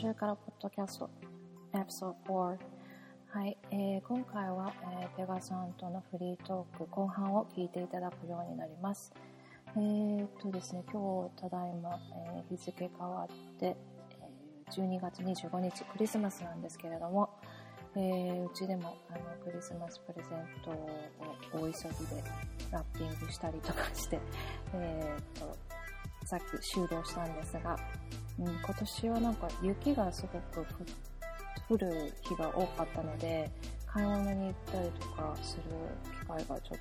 週からポッドキャスト、エピソード4。はい、えー、今回は、えー、ペガさんとのフリートーク後半を聞いていただくようになります。えー、っとですね、今日ただいま、えー、日付変わって、えー、12月25日クリスマスなんですけれども、えー、うちでもあのクリスマスプレゼントを大急ぎでラッピングしたりとかして、えー、っと、さっき終了したんですが、うん、今年はなんか雪がすごく降る日が多かったので、買い物に行ったりとかする機会がちょっ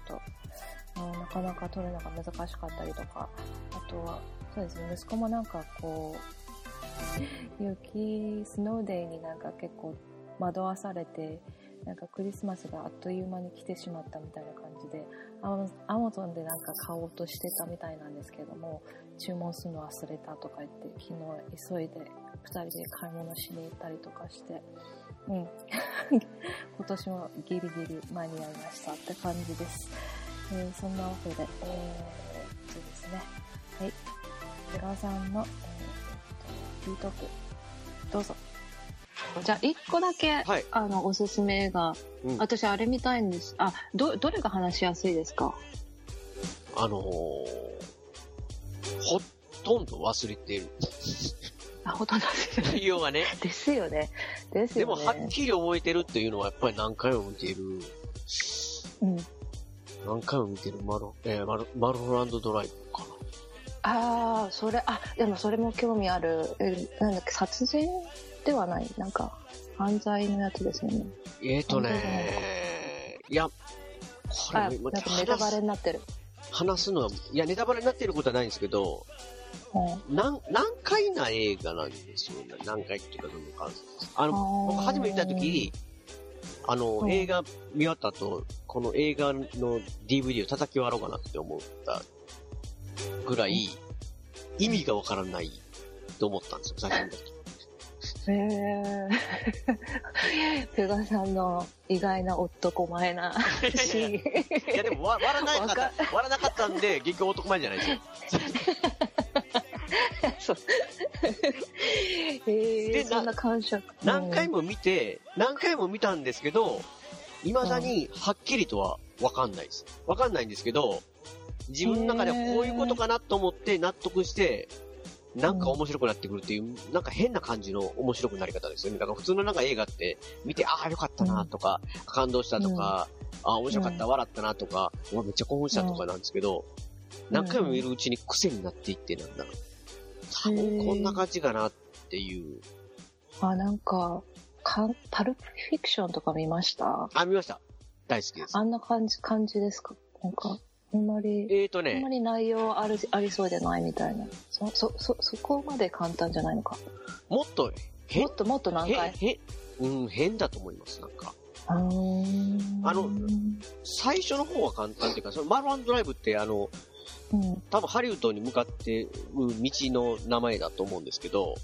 と、うん、なかなか取るのが難しかったりとか、あとは、そうですね、息子もなんかこう、雪、スノーデイになんか結構惑わされて、なんかクリスマスがあっという間に来てしまったみたいな感じで、アマゾンでなんか買おうとしてたみたいなんですけども、注文するの忘れたとか言って、昨日急いで2人で買い物しに行ったりとかして、うん。今年もギリギリ間に合いましたって感じです。えー、そんなわけで、えー、っとですね。はい。出川さんの、えー、っと、フリートーク、どうぞ。じゃあ、一個だけ、はい、あの、おすすめが、うん、私、あれ見たいんです。あ、ど、どれが話しやすいですか？あのー、ほとんど忘れてる。あ、ほとんど忘れてる。内容がね。ですよね。ですよね。でも、はっきり覚えてるっていうのは、やっぱり何回も見てる。うん。何回も見てるマロ、えー、マロ、マロランドドライブかな。ああ、それ、あ、でもそれも興味ある。え、なんだっけ、殺人？ではない。なんか、犯罪のやつですよね。えっ、ー、とねいや、これ、なんかネタバレになってる。話すのは、いや、ネタバレになってることはないんですけど、何、何回な映画なんですよね？何回っていうか、どの感あの、僕初めて見たとき、あの、映画見終わった後、この映画の DVD を叩き割ろうかなって思ったぐらい、意味がわからないと思ったんですよ、最初の時。へえ。ペガさんの意外な男前なシーン。いやでも割らなかった、割らなかったんで、結局男前じゃないですよ。そう。えで、そんな感触。何回も見て、何回も見たんですけど、未だにはっきりとはわかんないです。わかんないんですけど、自分の中ではこういうことかなと思って納得して、なんか面白くなってくるっていう、なんか変な感じの面白くなり方ですよね。だから普通のなんか映画って見て、ああよかったなとか、感動したとか、ああ面白かった、笑ったなとか、めっちゃ興奮したとかなんですけど、何回も見るうちに癖になっていってなんだろう。多分こんな感じかなっていう。あ、なんか、かパルプフィクションとか見ました？あ、見ました。大好きです。あんな感じ、感じですか？なんか、あんまり、えーとね、あんまり内容あるありそうでないみたいな。そ、そ、そ、そこまで簡単じゃないのか。もっと、もっともっと何回？へ、へ、うん、変だと思います、なんか。あの、最初の方は簡単っていうか、そのマルワンドライブってあの、うん、多分ハリウッドに向かってる道の名前だと思うんですけど、はあ、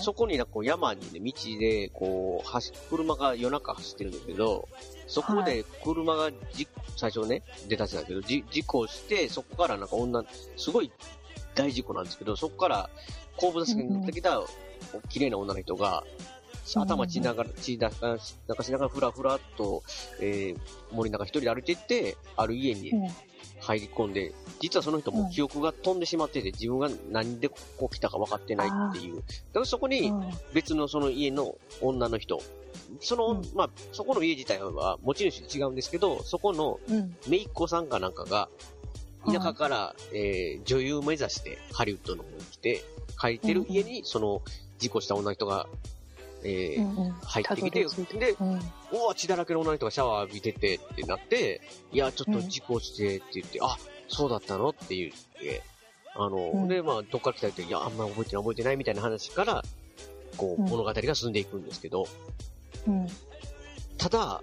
そこにこう山にね、道でこう、走、車が夜中走ってるんだけど、そこで車がじ、最初ね、出たせだけど、じ、事故して、そこからなんか女、すごい大事故なんですけど、そこから後部座席に乗ってきた、綺麗な女の人が、頭血ながら、血流しながらふらふらっと、えー、森の中一人で歩いていって、ある家に入り込んで、実はその人も記憶が飛んでしまってて、自分が何でここ来たか分かってないっていう。だからそこに別のその家の女の人、その、うん、まあ、そこの家自体は持ち主違うんですけど、そこの、姪っ子さんかなんかが、田舎から、えー、女優を目指してハリウッドの方に来て、帰ってる家に、その、事故した女の人がえー、うん。うん、入ってきて、で、うん、お血だらけの女の人がシャワー浴びててってなって、いや、ちょっと事故してって言って、うん、あ、そうだったのって言って、あの、うん、で、まあ、どっから来たって、いや、あんま覚えてない覚えてないみたいな話から、こう、物語が進んでいくんですけど、うん、ただ、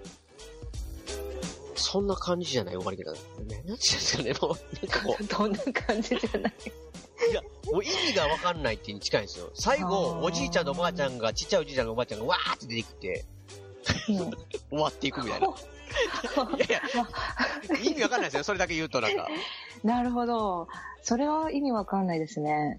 そんな感じじゃない終わり方。ね、なんていうんですかね、もう、なんかこう。どんな感じじゃないいや、もう意味がわかんないっていうに近いんですよ。最後、おじいちゃんとおばあちゃんが、ちっちゃいおじいちゃんとおばあちゃんがわーって出てきて、終わっていくみたいな。いやいや、意味わかんないですよ。それだけ言うとなんか。なるほど。それは意味わかんないですね。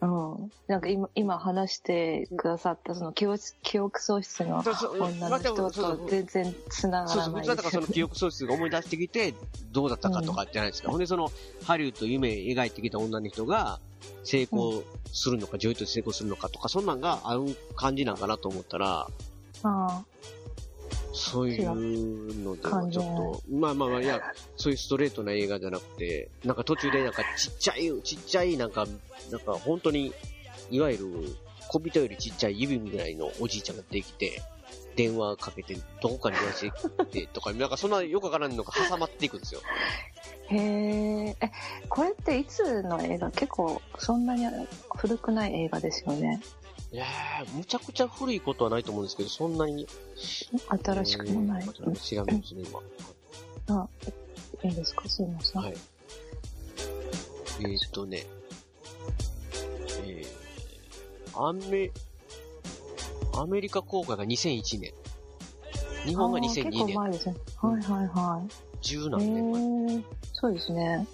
うん。なんか今、今話してくださった、その記憶記憶喪失の女の人と全然繋がらないそうそう。だからその記憶喪失が思い出してきて、どうだったかとかじゃないですか。うん、ほんでその、ハリウッド夢描いてきた女の人が、成功するのか、女優として成功するのかとか、そんなんがある感じなんかなと思ったら、ああ。そういうのではちょっと、まあまあまあ、いや、そういうストレートな映画じゃなくて、なんか途中でなんかちっちゃい、ちっちゃい、なんか、なんか本当に、いわゆる小人よりちっちゃい指ぐらいのおじいちゃんができて、電話かけて、どこかに電話してとか、なんかそんなよくわからんのが挟まっていくんですよ。へえ、え、これっていつの映画？結構そんなに古くない映画ですよね。いやむちゃくちゃ古いことはないと思うんですけど、そんなに。新しくもない？調べますね、今。あ、いいですかすいません？はい。えー、っとね、えー、アメ、アメリカ公開が2001年。日本が2002年。結構前ですね。はいはいはい。十何年前。そうですね。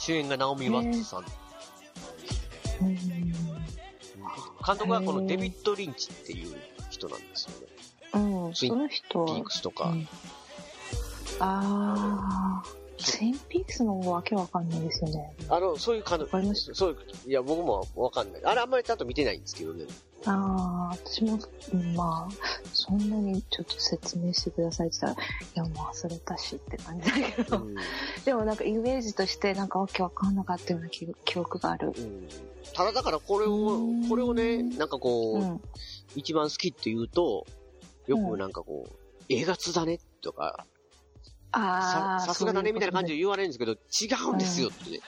主演がナオミ・ワッツさん。うん監督はこのデビッド・リンチっていう人なんですよね。うん、その人。ピークスとか。うん、ああ。ツインピークスのわけわかんないですよね。あの、そういう感じ。そういう、いや、僕もわかんない。あれあんまりちゃんと見てないんですけどね。ああ、私も、まあ、そんなにちょっと説明してくださいって言ったら、いや、もう忘れたしって感じだけど、うん、でもなんかイメージとしてなんかわけわかんなかったような記憶がある。うん。ただだからこれを、これをね、なんかこう、うん、一番好きって言うと、よくなんかこう、映画通だねとか、さ、さすがだねみたいな感じで言われるんですけど、違うんですよってね。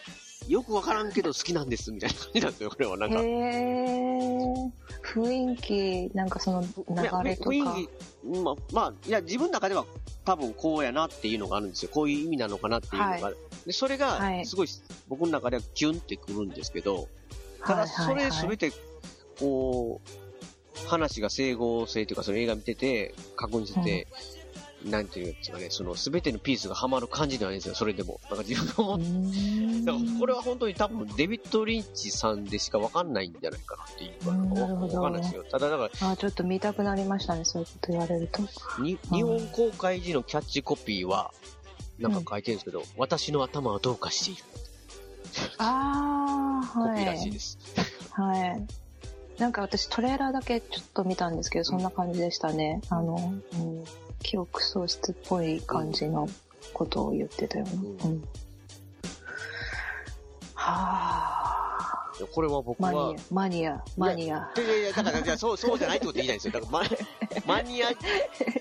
よくわからんけど好きなんですみたいな感じなんですよ、これはなんか。へ雰囲気、なんかその流れとか。雰囲気、まあ、まあ、いや、自分の中では多分こうやなっていうのがあるんですよ。こういう意味なのかなっていうのが。はい、で、それが、すごい、僕の中ではキュンってくるんですけど、ただ、それすべて、こう、話が整合性というか、その映画見てて、確認してて、うん、なんていうんですかね、そのすべてのピースがはまる感じではないんですよ、それでも。なんか自分が思って。だからこれは本当に多分デビッド・リンチさんでしかわかんないんじゃないかなっていうか。わかんないですよ。ただだから。あちょっと見たくなりましたね、そういうこと言われると。に日本公開時のキャッチコピーは、なんか書いてるんですけど、うん、私の頭はどうかしている。ああ、はい。コピーらしいです。はい。なんか私トレーラーだけちょっと見たんですけど、そんな感じでしたね。あの、うん、記憶喪失っぽい感じのことを言ってたような。うん。はあ。これは僕は。マニア、マニア、マニア。いやいや、だから、じゃそう、そうじゃないってこと言いたいんですよ。だからマ、マニア、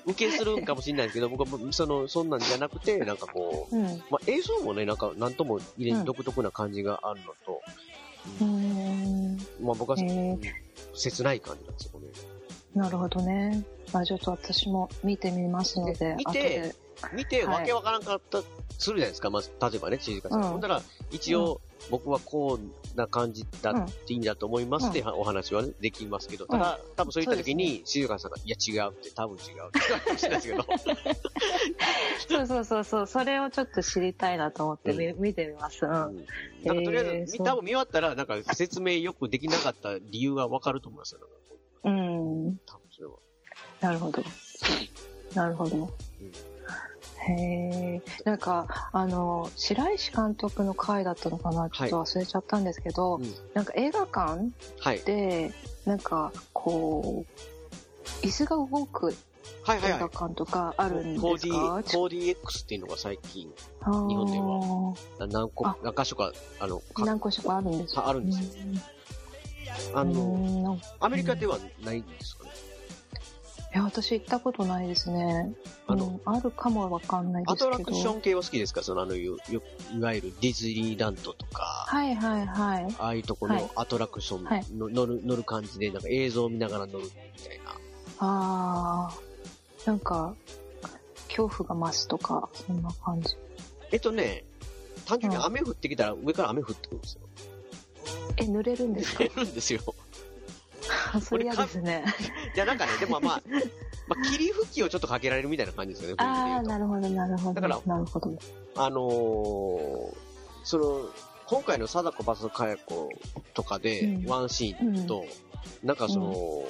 受けするんかもしれないですけど、僕は、その、そんなんじゃなくて、なんかこう、うん、まあ、映像もね、なんか、なんとも入れ、独特な感じがあるのと、うん、まあ僕は、切ない感じなんですよね。なるほどね。まあちょっと私も見てみますので、見て、見て、わけわからんかった、するじゃないですか。まず、例えばね、静香さん。ほんだら、一応、僕はこうな感じだっていいんだと思いますって、うん、お話は、ね、できますけど、ただ、うん、多分そういった時に、静香さんが、いや違うって、多分違うって言うかもしれないですけど。そうそうそうそう、それをちょっと知りたいなと思って見うん、見てみます。うん。なんかとりあえず、多分見終わったら、なんか説明よくできなかった理由がわかると思いますよ。うん。多分。なるほど。なるほど。うんへえ。なんか、あの、白石監督の回だったのかな？ちょっと忘れちゃったんですけど、はいうん、なんか映画館で、はい、なんか、こう、椅子が動く映画館とかあるんですか、はいはいはい、4DX っていうのが最近、日本では何個、何箇所か、あの、何箇所かあるんですかあるんです。よ。あの、アメリカではないんですか？ねいや、私行ったことないですね。あの、うん、あるかもわかんないですけど。アトラクション系は好きですか？そのあの、いわゆるディズニーランドとか。はいはいはい。ああいうところのアトラクションの、はい、乗る、乗る感じで、なんか映像を見ながら乗るみたいな。ああ。なんか、恐怖が増すとか、そんな感じ。えっとね、単純に雨降ってきたら上から雨降ってくるんですよ。え、濡れるんですか？濡れるんですよ。それ嫌ですね。いや、なんかね、でもまあ、まあ、霧吹きをちょっとかけられるみたいな感じですよね、ああ、なるほど、なるほど。だから、なるほど。あのー、その、今回の貞子バスカヤコとかで、ワンシーンと、うん、なんかその、うん、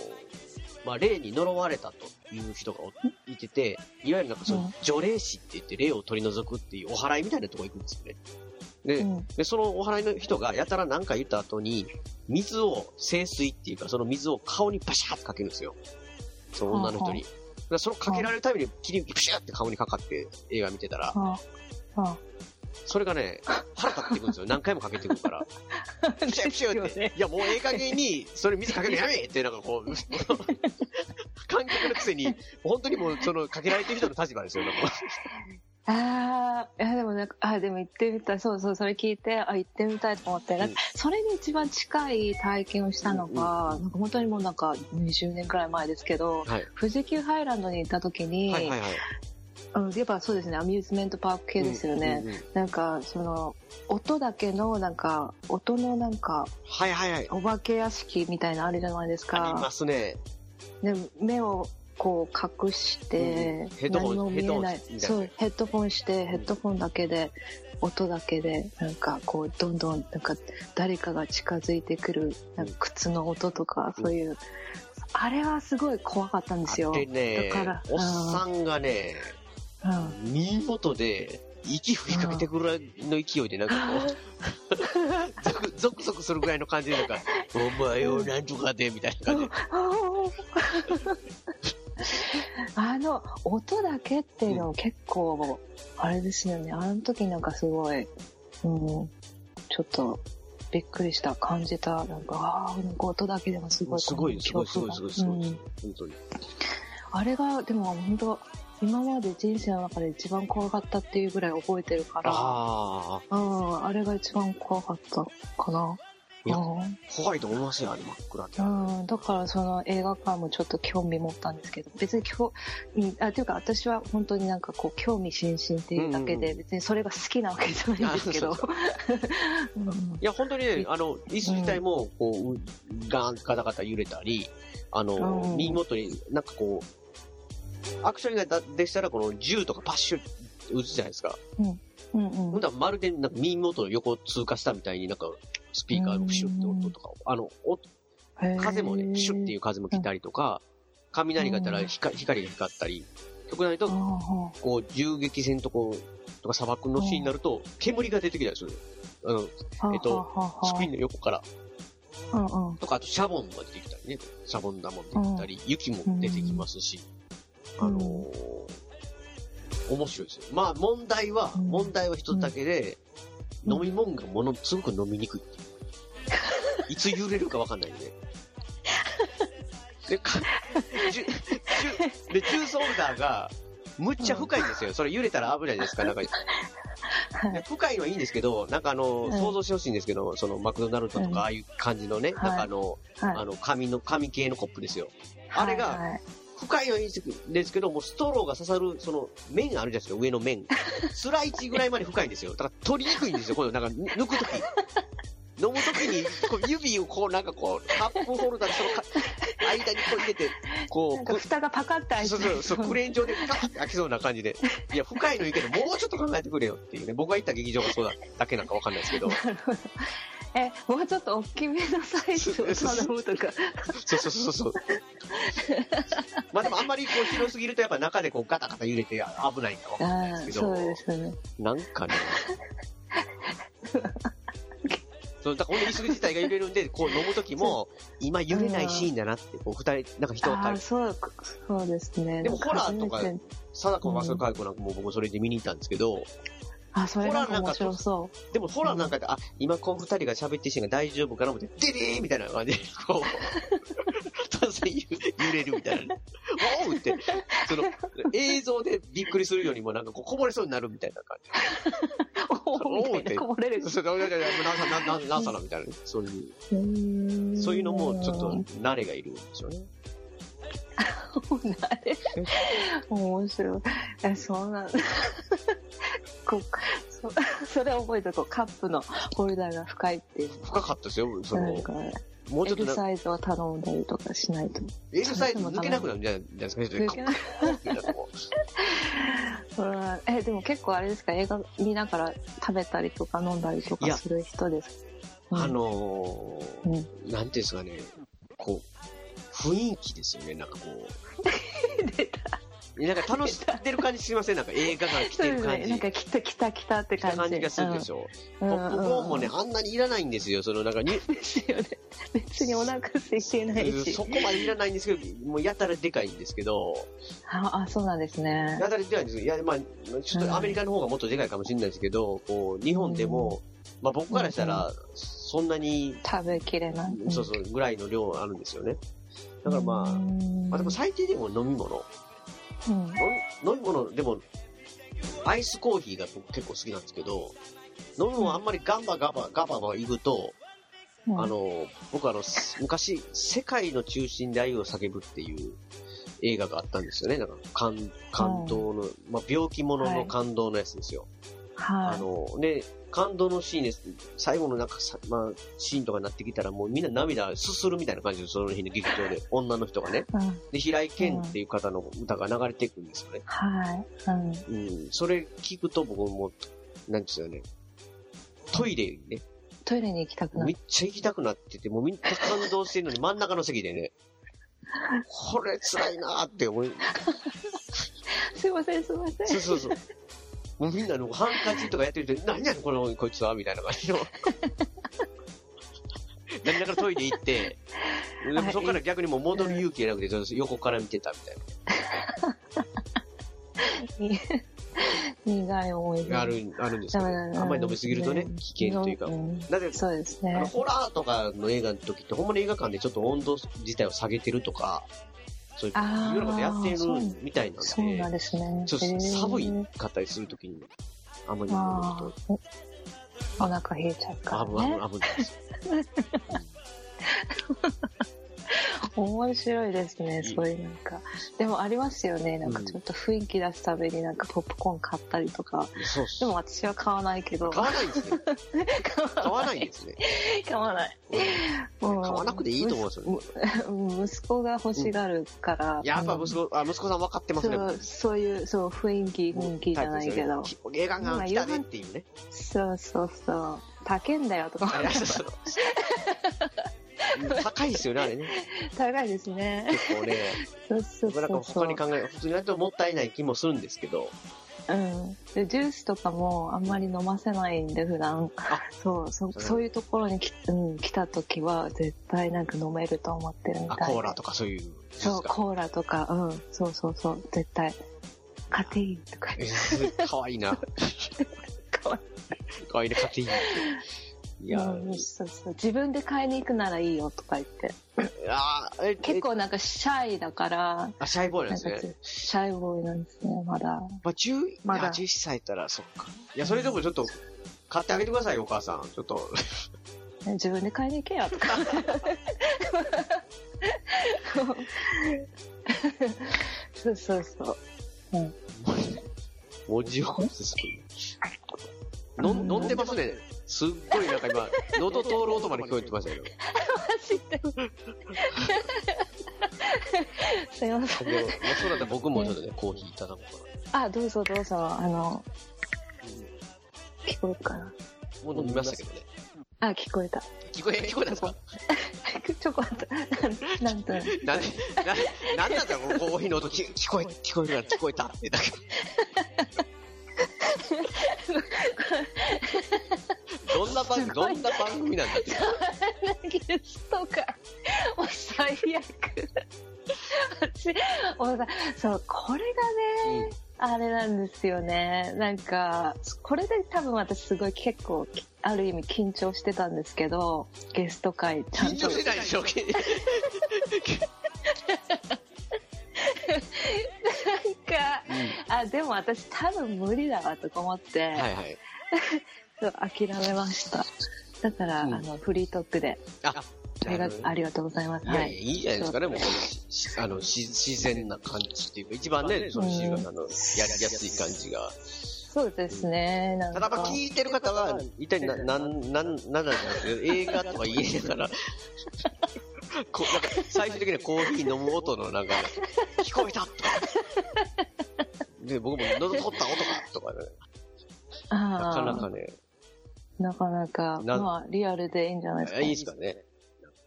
まあ、霊に呪われたという人がいてて、いわゆるなんかその、除霊師って言って霊を取り除くっていうお祓いみたいなとこ行くんですよね。で、うん、で、そのお祓いの人がやたら何か言った後に、水を、清水っていうか、その水を顔にバシャーってかけるんですよ。その女の人に。はそのかけられるたびに、キリンピシャーって顔にかかって映画見てたら、ははそれがね、腹立っていくんですよ。何回もかけてくるから。ピシャピシャって。ね、いや、もうええ加減に、それ水かけるのやめって、なんかこう、観客のくせに、本当にもう、その、かけられてる人の立場ですよ、なんか。ああ、いやでもなんか、あでも行ってみたい。そうそう、それ聞いて、あ、行ってみたいと思って、うん、それに一番近い体験をしたのが、なんか本当にもうなんか20年くらい前ですけど、はい、富士急ハイランドに行った時に、はいはいはいうん、やっぱそうですね、アミューズメントパーク系ですよね。うんうんうん、なんか、その、音だけの、なんか、音のなんか、はいはいはい。お化け屋敷みたいなあるじゃないですか。ありますね。で、目をこう隠して、何も見えない。そう、ヘッドフォンして、ヘッドフォンだけで、音だけで、なんかこう、どんどん、なんか誰かが近づいてくる、なんか靴の音とか、そういう、あれはすごい怖かったんですよ。でね、だから、おっさんがね、うん、見事で、息吹きかけてくるぐらいの勢いで、なんかこう、ゾクゾクゾクするぐらいの感じで、なんか、お前をなんとかで、みたいな感じで。あの、音だけっていうのも結構、あれですよね。あの時なんかすごい、うん、ちょっと、びっくりした、感じた、なんか、ああ、なんか音だけでもすごい。すごい、すごい、すごい、すごい、すごい、本当に。あれが、でも本当、今まで人生の中で一番怖かったっていうぐらい覚えてるから、ああ、あれが一番怖かったかな。いや、怖いと思いますよ、あれ真っ暗で。うん、だからその映画館もちょっと興味持ったんですけど、別に今日、あ、というか私は本当になんかこう興味津々っていうだけで、別にそれが好きなわけじゃないんですけど。いや、本当にね、あの、椅子自体も、こう、ガーンガタガタ揺れたり、あの、耳元になんかこう、アクションがでしたら、この銃とかパッシュ撃つじゃないですか。うん。うんうん。ほんとはまるでなんか耳元の横通過したみたいになんかスピーカーのプシュって音とかを、あの、風もね、プシュっていう風も来たりとか、雷がいたら光光が光ったり、極端にと、こう、銃撃戦とこう、とか砂漠のシーンになると、煙が出てきたりする。あの、えっと、スクリーンの横から。とか、あとシャボンが出てきたりね。シャボン玉も出てきたり、雪も出てきますし、あの面白いですよ。まあ、問題は、問題は一つだけで、飲み物がものすごく飲みにくいい。いつ揺れるかわかんないんで。で、か、で、ジュースホルダーが、むっちゃ深いんですよ。それ揺れたら危ないですかなんか、深いのはいいんですけど、なんかあの、想像してほしいんですけど、そのマクドナルドとかああいう感じのね、なんかあの、あの、紙の、紙系のコップですよ。あれが、深いのはいいんですけど、もうストローが刺さる、その、面あるじゃないですか、上の面。スライチぐらいまで深いんですよ。だから取りにくいんですよ、このなんか、抜くとき。飲むときに、こう指をこう、なんかこう、カップホルダーでそのか、間にこう入れて、こう、蓋がパカッて開いて。そうそうそう、クレーン上でパカッて開きそうな感じで。いや、深いのいいけど、もうちょっと考えてくれよっていうね。僕が行った劇場がそうだだけなんかわかんないですけど。え、もうちょっと大きめのサイズを頼むとか。そうそうそうそう。まあでもあんまりこう広すぎるとやっぱ中でこうガタガタ揺れて危ないかわかんないですけど。そうですね。なんかね。そうだからこの椅子自体が揺れるんで、こう飲むときも、今揺れないシーンだなって、こう二人、なんか人があそう、そうですね。でもホラーとか、貞子マスカイコなんかも僕それで見に行ったんですけど、あ、それなんか面白そう。でもホラーなんかで、あ、今こう二人が喋ってるシーンが大丈夫かな思って、デデーみたいな感じで、こう、突然揺れるみたいな。おうって、その、映像でびっくりするよりもなんかこうこぼれそうになるみたいな感じ。おうって。こぼれる。そう、いやいやいや、な、な、な、なさなみたいな、そういう、そういうのもちょっと慣れがいるんですよね。面白い。え、そんな、こそそれ覚えてこう、カップのホルダーが深いっていう。深かったですよ、その。もうちょっと。L サイズを頼んだりとかしないと。L サイズ抜けなくなるんじゃないですか、抜けなくなる。え、でも結構あれですか、映画見ながら食べたりとか飲んだりとかする人ですあのー、うん、なんていうんですかね、こう、雰囲気ですよね、なんかこう。出た。なんか楽しんでる感じしません？なんか映画館来てる感じ。ね、なんか来た来た来たって感じ。感じがするでしょ。うん、ポップコーンもね、あんなにいらないんですよ。そのなんかに。ですよね。別にお腹空いてないし。そこまでいらないんですけど、もうやたらでかいんですけど。あ、あそうなんですね。やたらでかいんですいや、まあ、ちょっとアメリカの方がもっとでかいかもしれないですけど、こう、日本でも、まあ僕からしたら、そんなに。食べきれない。そうそう、ぐらいの量あるんですよね。だからまあ、まあでも最低でも飲み物。うん、飲み物、でも、アイスコーヒーが僕結構好きなんですけど、飲み物あんまりガンバガバガババ行くと、うん、あの、僕あの、昔、世界の中心で愛を叫ぶっていう映画があったんですよね。なんか感、感動の、まあ、病気者の感動のやつですよ。はい。あの、ね、感動のシーンです。最後のなんかさ、まあ、シーンとかになってきたらもうみんな涙すするみたいな感じで、その日の劇場で、女の人がね。うん、で、平井堅っていう方の歌が流れていくんですよね。はい。うん。うん。それ聞くと僕も、なんですよね。トイレにね。トイレに行きたくなめっちゃ行きたくなってて、もうみんな感動してるのに真ん中の席でね。これ辛いなーって思い。すいません、すいません。そうそうそう。みんなのハンカチとかやってると、何やこの、こいつはみたいな感じの。何だからトイレ行って、でもそこから逆にもう戻る勇気がなくて、横から見てたみたいな。苦い思い出。ある、あるんですけど、あんまり飲みすぎるとね、危険というか。だって、そうですね。ホラーとかの映画の時って、ほんまに映画館でちょっと温度自体を下げてるとか、そういうようなことやってるみたいなんで、そうなんですね。ちょっと寒いかったりするときに、あんまり飲むと。お腹冷えちゃうから、ね。危ないです。面白いですね、そういうなんか。でもありますよね、なんかちょっと雰囲気出すためになんかポップコーン買ったりとか。そうでも私は買わないけど。買わないんですね。買わないんですね。買わない。買わなくていいと思うんですよ、息子が欲しがるから。やっぱ息子、あ、息子さん分かってますね。そういう、そう、雰囲気、雰囲気じゃないけど。映画が来たねっていうね。そうそうそう。高いんだよとか。高いですよね、あれね。高いですね。結構ね。そうそうそう。なんか他に考え、普通にやるともったいない気もするんですけど。うん。で、ジュースとかもあんまり飲ませないんで、普段。そう、そそういうところにき、うん、来た時は、絶対なんか飲めると思ってるみたいコーラとかそういう。そう、コーラとか、うん。そうそうそう、絶対。カテインとか。えー、かわいいな。かわいい。かわいいね、カテインって。いや、うん、そうそう自分で買いに行くならいいよとか言って。あえ結構なんかシャイだから。あ、シャイボーイなんですね。シャイボーイなんですね、まだ。まあ、10、まだ。10歳ったら、そっか。いや、それでもちょっと、買ってあげてくださいよ、お母さん。ちょっと。自分で買いに行けよ、とか。そうそうそう。うん。文字をです飲んでますね。すっごいなんか今、喉通る音まで聞こえてましたけど。マジで。すいません。でも、まあ、そうだったら僕もちょっとね、コーヒーいただこうかな。あ、どうぞどうぞ。あの、聞こえるかな？もう飲みましたけどね。あ、聞こえた。聞こえ、聞こえたんですか？ちょこっと、なんと。な、な、なんなんだろう、コーヒーの音聞こえ、聞こえる聞こえたってだけ。番組、どんな番組なんだって。ゲストか。もう最悪。私、もうさ、そう、これがね、うん、あれなんですよね。なんか、これで多分私すごい結構、ある意味緊張してたんですけど、ゲスト会ちゃんと。緊張してないでしょ、なんか、うん、あ、でも私多分無理だわとか思って、はいはい。諦めました。だから、うん、あの、フリートークで。あ、ありがありがとうございます。いやいや、いいじゃないですかね、もう、あの、自然な感じっていうか、一番ね、その、シーガの、やりやすい感じが。そうですね。ただ、聞いてる方は、一体な、な、な、なんなんです映画とか言いながら、こなんか最終的にはコーヒー飲む音のなんか、聞こえたとか。で、僕も喉取った音かとかね。なかなかね。なかなか、まあ、リアルでいいんじゃないですか。いいですかね。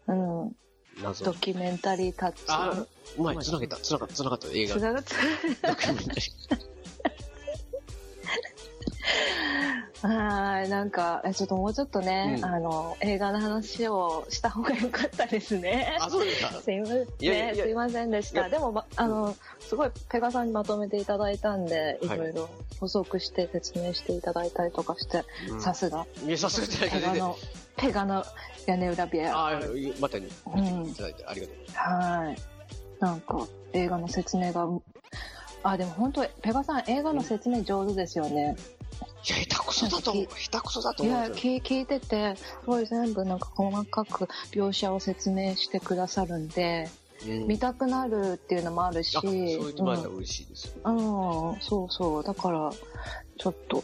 うん。ドキュメンタリータッチ。あ、うまい、繋げた、繋がった、繋がった、映画。繋がった。ドキュメンタリー。はい、なんか、ちょっともうちょっとね、うん、あの、映画の話をした方が良かったですね。あ、そうですかすいません、ね、すいませんでした。でも、ま、あの、すごい、ペガさんにまとめていただいたんで、いろいろ補足して説明していただいたりとかして、さすが。いや、さすがじゃないペガの、ペガの屋根裏部屋。あ、またに、うん、いただいてありがとう。はい。なんか、映画の説明が、あ、でも本当、ペガさん、映画の説明上手ですよね。いや、下手くそだと思う。下手くそだと思う。いや、聞聞いてて、すごい全部なんか細かく描写を説明してくださるんで、うん、見たくなるっていうのもあるし。そういうのもあったら嬉しいですよ、うん。うん、そうそう。だから、ちょっと、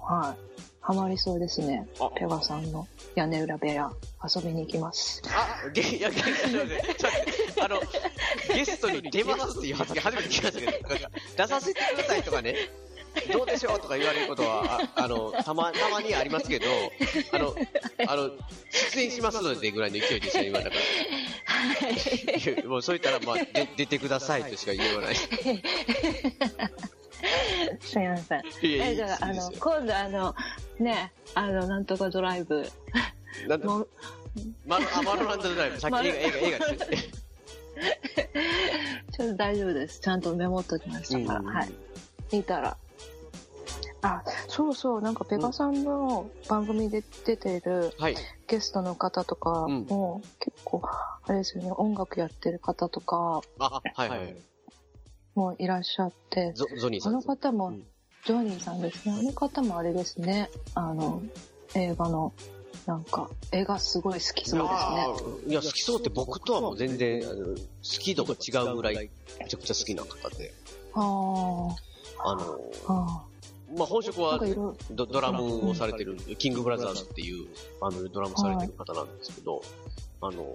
はい。ハマりそうですね。ペガさんの屋根裏部屋、遊びに行きます。あ、ゲ、いや、ゲ、あの、ゲストに出ますっていう発言初めて聞きましたけど、出させてくださいとかね、どうでしょうとか言われることは、ああの、たま、たまにありますけど、あの、あの、出演しますのでぐらいの勢いでした、今だから。はい。もうそう言ったら、まあ、で出てくださいとしか言わない。すみません。いやいやあの、今度あの、ね、あの、なんとかドライブ。なんとか、マロ、あ、マロランドドライブ。さっき映画、映画、映画ちょっと大丈夫です。ちゃんとメモっときましたから。はい。見たら、あ、そうそう、なんかペガさんの番組で出てるゲストの方とかも、結構、あれですよね、音楽やってる方とか。もいらっしゃって、ゾゾニーさん。あの方も、ジョニーさんですね。あの方もあれですね、あの、映画の、なんか、映画すごい好きそうですね。いや、好きそうって僕とはもう全然、あの好き度が違うぐらい、めちゃくちゃ好きな方で。はあ。あの、はあまあ、本職はドドラムをされてる、キングブラザーズっていうあのドラムされてる方なんですけど、あの、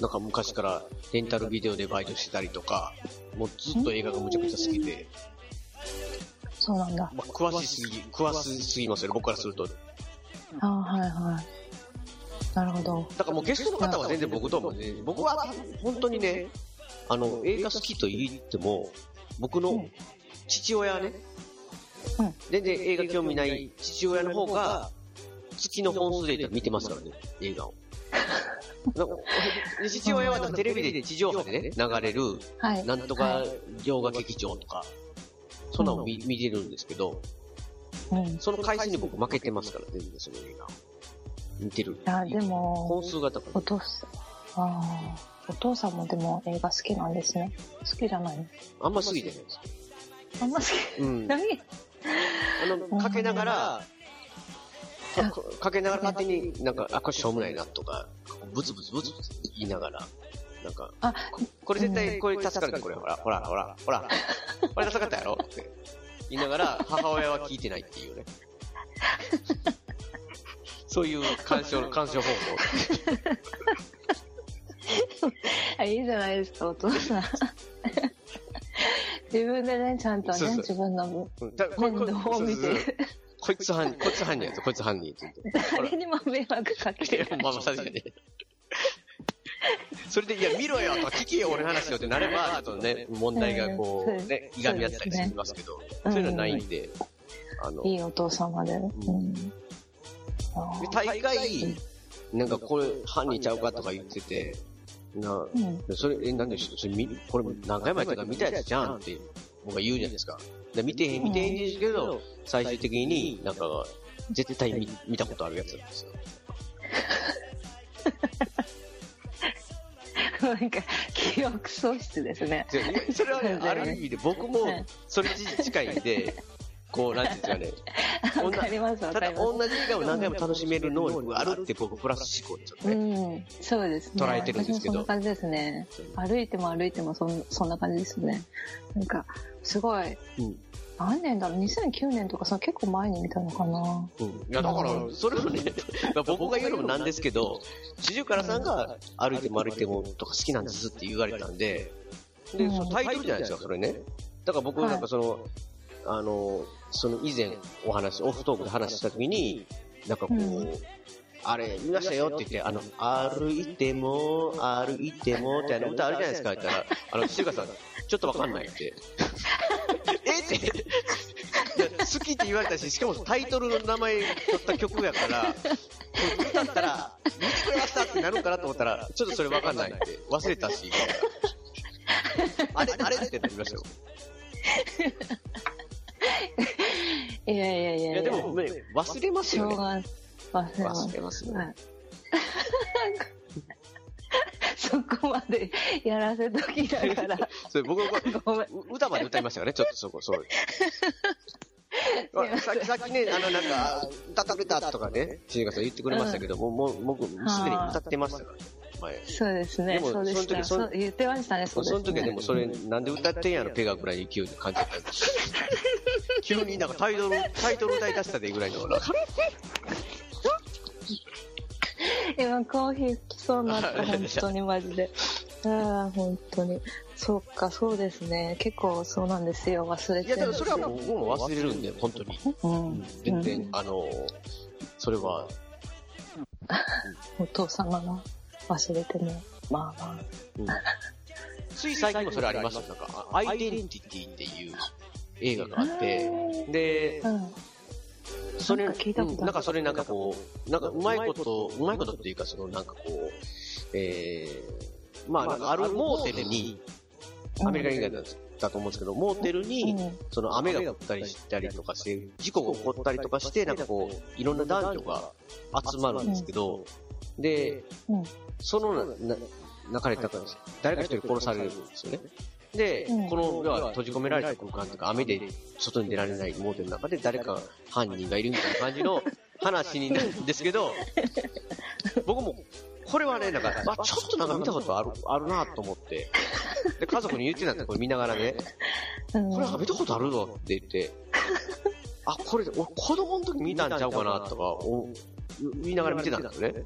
なんか昔からレンタルビデオでバイトしてたりとか、もうずっと映画がむちゃくちゃ好きで。そうなんだ。まあ、詳しすぎ、詳しすぎますよね、僕からすると。ああ、はいはい。なるほど。だからもうゲストの方は全然僕ともね、僕は本当にね、あの、映画好きと言っても、僕の父親ね、うん、全然映画興味ない父親の方が、月の本数で見てますからね、映画を。父親はテレビで地上波でね、流れる、なんとか洋画劇場とか、そんなの見,、見れるんですけど、うん、その回数に僕負けてますから、全然その映画。見てる。いや、でも、本数が高い。お父さん、あお父さんもでも映画好きなんですね。好きじゃないあんま好きじゃないです。あんま好き、うん、何？あの、かけながら、かけながら勝手になんか、あ、これしょうもないなとか、ブツブツブツブツ言いながら、なんか、あこれ絶対、これ助かるで、これ、ほら、ほら、ほら、ほら、これ助かったやろ？って言いながら、母親は聞いてないっていうね。そういう鑑賞、鑑賞方法。いいじゃないですか、お父さん。自分でね、ちゃんとね、そうそう自分のを見 て。こいつ犯人、こいつ犯人やつ、こいつ犯人って言って。誰にも迷惑かけて。まあまあ、確かに。それで、いや、見ろよとか聞けよ、俺の話よってなれば、ちょっとね、問題がこう、ね、いがみ合ったりしますけど、そういうのはないんで、あの。いいお父様で。うん。大概、なんかこれ犯人ちゃうかとか言ってて、な、うん、それ、え、なんでしょそれ見、これ何回もやったから見たやつじゃんって僕が言うじゃないですか。で見てへん、見てへんですけど、最終的になんか、絶対見見たことあるやつなんですよ。なんか、記憶喪失ですね。それは、ある意味で僕も、それ近いんで、こう、なんていうんですかね。わかります、わただ、かります。同じ映画を何回も楽しめる能力があるって僕、プラス思考ですようね。ん、そうですね。捉えてるんですけどそんな感じですね。歩いても歩いてもそんそんな感じですね。なんか、すごい、うん。何年だろう ?2009 年とかさ、結構前に見たのかなうん。いや、だから、それをね、まあ僕が言うのもなんですけど、四十からさんが歩いても歩いてもとか好きなんですって言われたんで、で、うんそのタイトルじゃないですか、それね。だから僕、はいなんかその、あの、その以前お話、オフトークで話した時に、なんかこう、うんあれ、見ましたよって言って、あの、歩いても、歩いてもってあの歌あるじゃないですか、言ったら、あの、四十からさん、ちょっとわかんないって。えっ？て。好きって言われたし、しかもタイトルの名前取った曲やから、歌ったら、見てくれましたってなるんかなと思ったら、ちょっとそれわかんないって、忘れたし、あれ、あれ？ってなりましたよ。いやいやいやいや、でも、ね、忘れますよね。しょうが忘れます。忘れますねはい。そこまでやらせときながら、それ僕は。歌まで歌いましたからね、ちょっとそこ、そう。あさっき、さっきね、あの、なんか、歌ってくれたとかね、シニカさん言ってくれましたけど、もう、もう、僕、すでに歌ってましたから、前。そうですね。でもそうでした。その時そう言ってましたね、そね。そうの時はでもそれ、なんで歌ってんやろ、ペガぐらいの勢いで感じたんです。急になんかタイトル、タイトル歌い出したでぐらいの、今コーヒー吹きそうになった、本当にマジで。ああ、本当に。そっか、そうですね。結構そうなんですよ。忘れいや、てるんでもそれは僕も忘れるんで、本当に。うん。全然、うんあの、それは、お父様が忘れても、まあまうん。つい最近もそれありました。なん。か、アイデンティティっていう映画があって、で、あ。うん。それ、なんか聞いたことある。うんなんかそれなんかこう、なんかうまいこと、うまいことっていうか、そのなんかこう、えー、まあなんかあるモーテルに、アメリカ映画だったと思うんですけど、モーテルに、うん。その雨が降ったりしたりとかして、事故が起こったりとかして、なんかこう、いろんな男女が集まるんですけど、で、うんそのな、な、中で、なんか誰か一人殺されるんですよね。で、うん。この、要は閉じ込められた空間とか、雨で外に出られないモーテルの中で誰か犯人がいるみたいな感じの話になるんですけど、僕も、これはね、なんか、あ、ちょっとなんか見たことある、あるなと思って、で、家族に言ってたんですこれ見ながらね、うん。これ見たことあるわって言って、あ、これ、俺子供の時見たんちゃうかなとか、お言いながら見てたんですよね。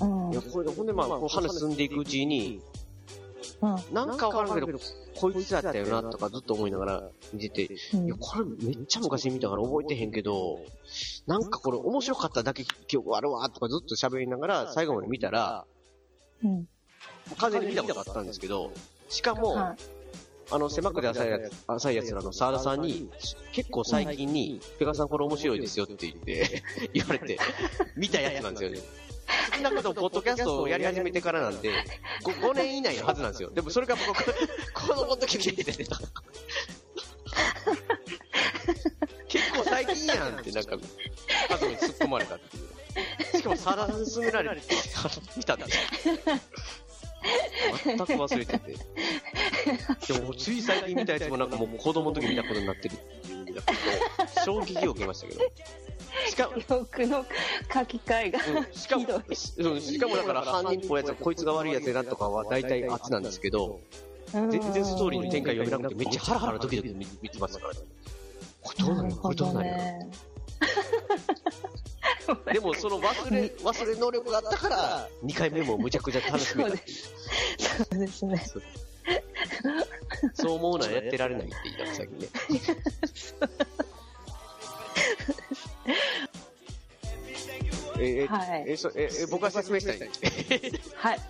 うん。いや、これで、ほんでまあ、こう話進んでいくうちに、うん。なんかわからんけど、こいつだったよなとかずっと思いながら見てて、うん。いや、これめっちゃ昔見たから覚えてへんけど、なんかこれ面白かっただけ記憶あるわとかずっと喋りながら最後まで見たら、うん。完全に見たことあったんですけど、しかも、はい。あの、狭くて浅いやつ、浅いやつらの沢田さんに、結構最近に、ペガさんこれ面白いですよって言って、言われて、見たやつなんですよね。少なくとも、ポッドキャストをやり始めてからなんで、5, 5年以内のはずなんですよ。でもそれが僕、子供の時見てて、結構最近やんって、なんか、家族に突っ込まれたっていう。しかも、さんに勧められて、見たんですよ。全く忘れてて。でも、つい最近見たやつもなんかもう子供の時見たことになってるっていう意味だと、衝撃を受けましたけど。しかも、記憶の書き換えがうんしかもしかもだから犯人っぽいやつはこいつが悪いやつやなとかは大体あっちなんですけど、全然ストーリーの展開読めなくてめっちゃハラハラドキドキ見見てましたからね。これどうなるの？これどうなるの？ね。でもその忘れ、忘れ能力があったから、2回目もむちゃくちゃ楽しめ。そうですね。そう思うのはやってられないって言いましたけどね。え、え、はいえ、そえ、え僕が説明したい。はい。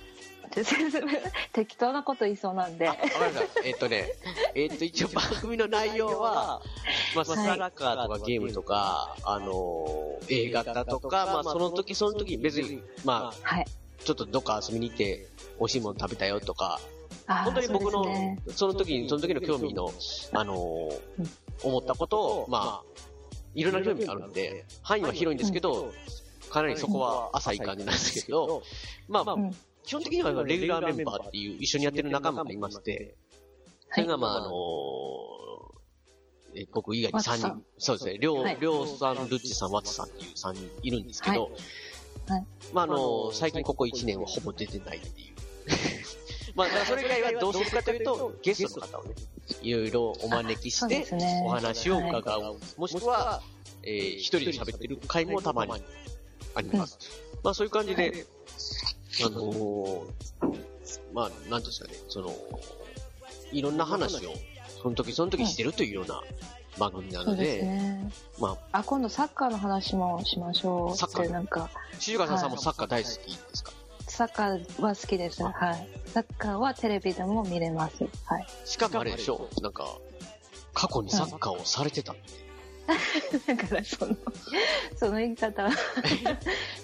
で説明適当なこと言いそうなんで。わかりました。えっとね、えっと一応番組の内容は、まあ、サッカーとかゲームとか、あのー映画だとか、まあ、その時その時別に、まあ、はい。ちょっとどっか遊びに行って、美味しいもの食べたよとか、本当に僕の、その時に、その時の興味の、あの思ったことを、まあ、いろんな興味があるんで、範囲は広いんですけど、かなりそこは浅い感じなんですけど、まあ基本的にはレギュラーメンバーっていう一緒にやってる仲間がいまして、それがまああのーえ僕以外に3人、そうですね、りょう、りょうさん、ルッチさん、ワッツさんっていう3人いるんですけど、はい。まあ、あの、最近ここ1年はほぼ出てないっていう。まあ、それ以外はどうするかというと、ゲストの方をね、いろいろお招きして、お話を伺う。もしくは、えー、一人で喋ってる回もたまにあります。まあ、そういう感じで、あのー、まあ、なんですかね、その、いろんな話を、その時その時してるというような番組なので、ね、まあ、あ、今度サッカーの話もしましょう。サッカーなんか。シュさんもサッカー大好きですか、サッカーは好きです。はい。サッカーはテレビでも見れます。はい。しかもあれでしょなんか、過去にサッカーをされてたって。だからその、その言い方は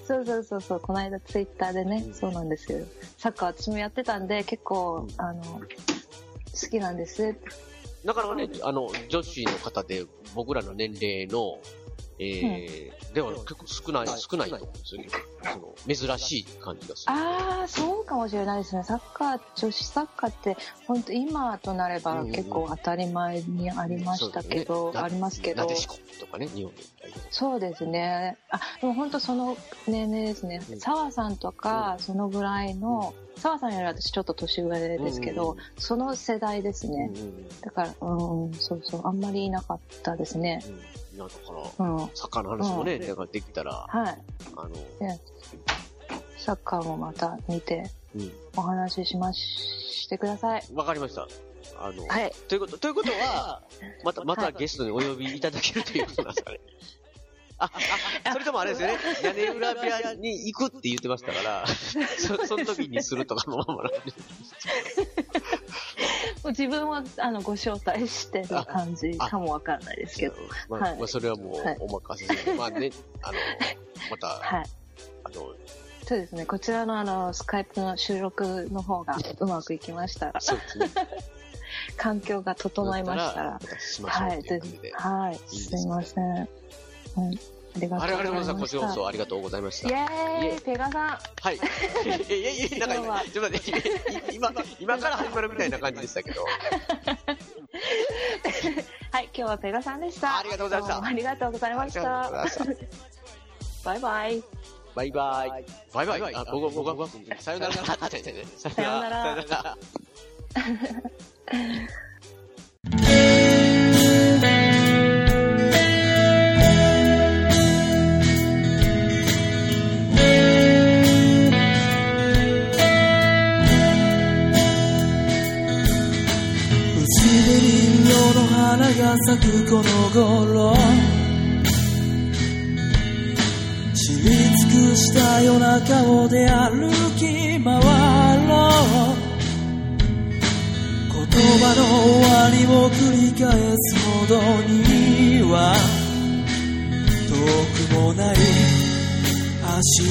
そうそうそうそう、この間ツイッターでね、うん、そうなんですよ。サッカー私もやってたんで、結構、あの、好きなんです。なかなかね、あの、女子の方で僕らの年齢の、えー、うん、では結構少ない、少ないと思うんですよね。その、珍しい感じがする。ああ、そうかもしれないですね。サッカー、女子サッカーって、本当今となれば結構当たり前にありましたけど、うんうんね、ありますけど。なでしことかね、日本で。そうですね。あ、でも本当その年齢ですね。澤、うん、さんとか、そのぐらいの、澤さんより私ちょっと年上ですけど、うん、その世代ですね。うん、だから、うん、そうそう、あんまりいなかったですね。いや、だから、うん、サッカーの話もね、だからできたら、はい。あの、ね、サッカーもまた見て、うん、お話ししまし、てください。わかりました。あの、はい。ということ、ということは、また、またゲストにお呼びいただけるということなんですかね。あ、あ、それともあれですよね。屋根裏部屋に行くって言ってましたから、そ、その時にするとかのままなんで。自分はあのご招待してる感じかもわかんないですけど。まあ、はい、まあ、それはもうお任せして、はい、まあね、あの、また、はい、あの、そうですね、こちらのあの、スカイプの収録の方がうまくいきましたら。そうですね。環境が整いましたら。はい、はい、すいません。うん、ありがとうございました。あれ、あれ、こちらこそありがとうございました。イェーイペガさん。はい。いやいやいや、なんか、ちょっと待って、今、今から始まるみたいな感じでしたけど。はい、今日はペガさんでした。ありがとうございました。ありがとうございました。バイバイ。バイバイ。バイバイ。あ、僕、僕は、さよなら。さよなら。さよなら。花が咲くこの頃知り尽くした夜中を出歩き回ろう。言葉の終わりを繰り返すほどには遠くもない足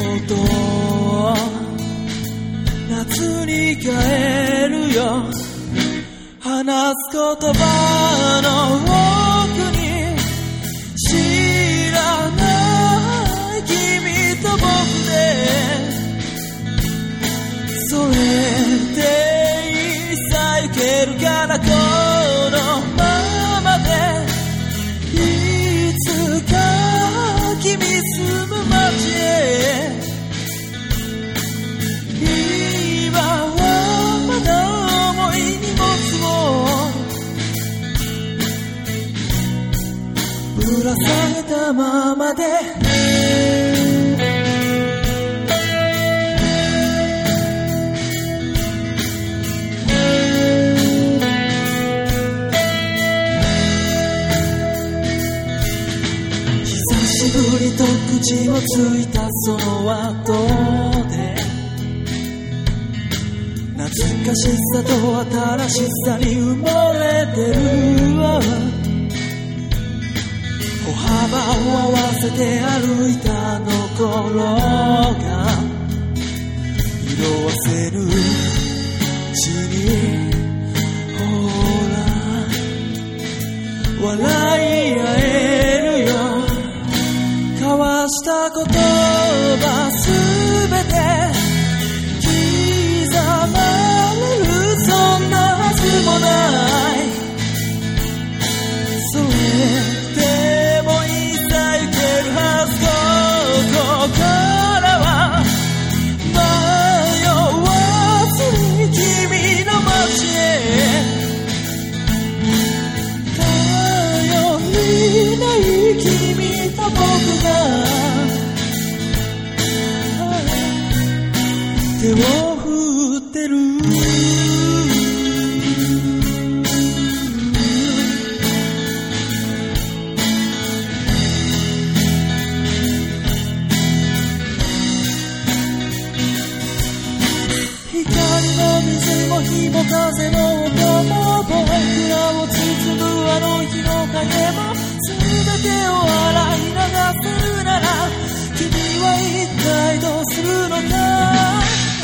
音夏に帰るよ。話す言葉の奥にぶら下げたままで。久しぶりと口をついたその後で。懐かしさと新しさに埋もれてるを合わせて歩いたの頃が色あせるうちにほら笑い合えるよ。交わしたことの日の影も全てを洗い流せるなら君は一体どうするのか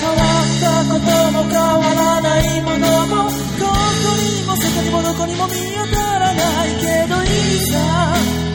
変わったことも変わらないものもここにもそこにもどこにも見当たらないけどいいさ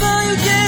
まんま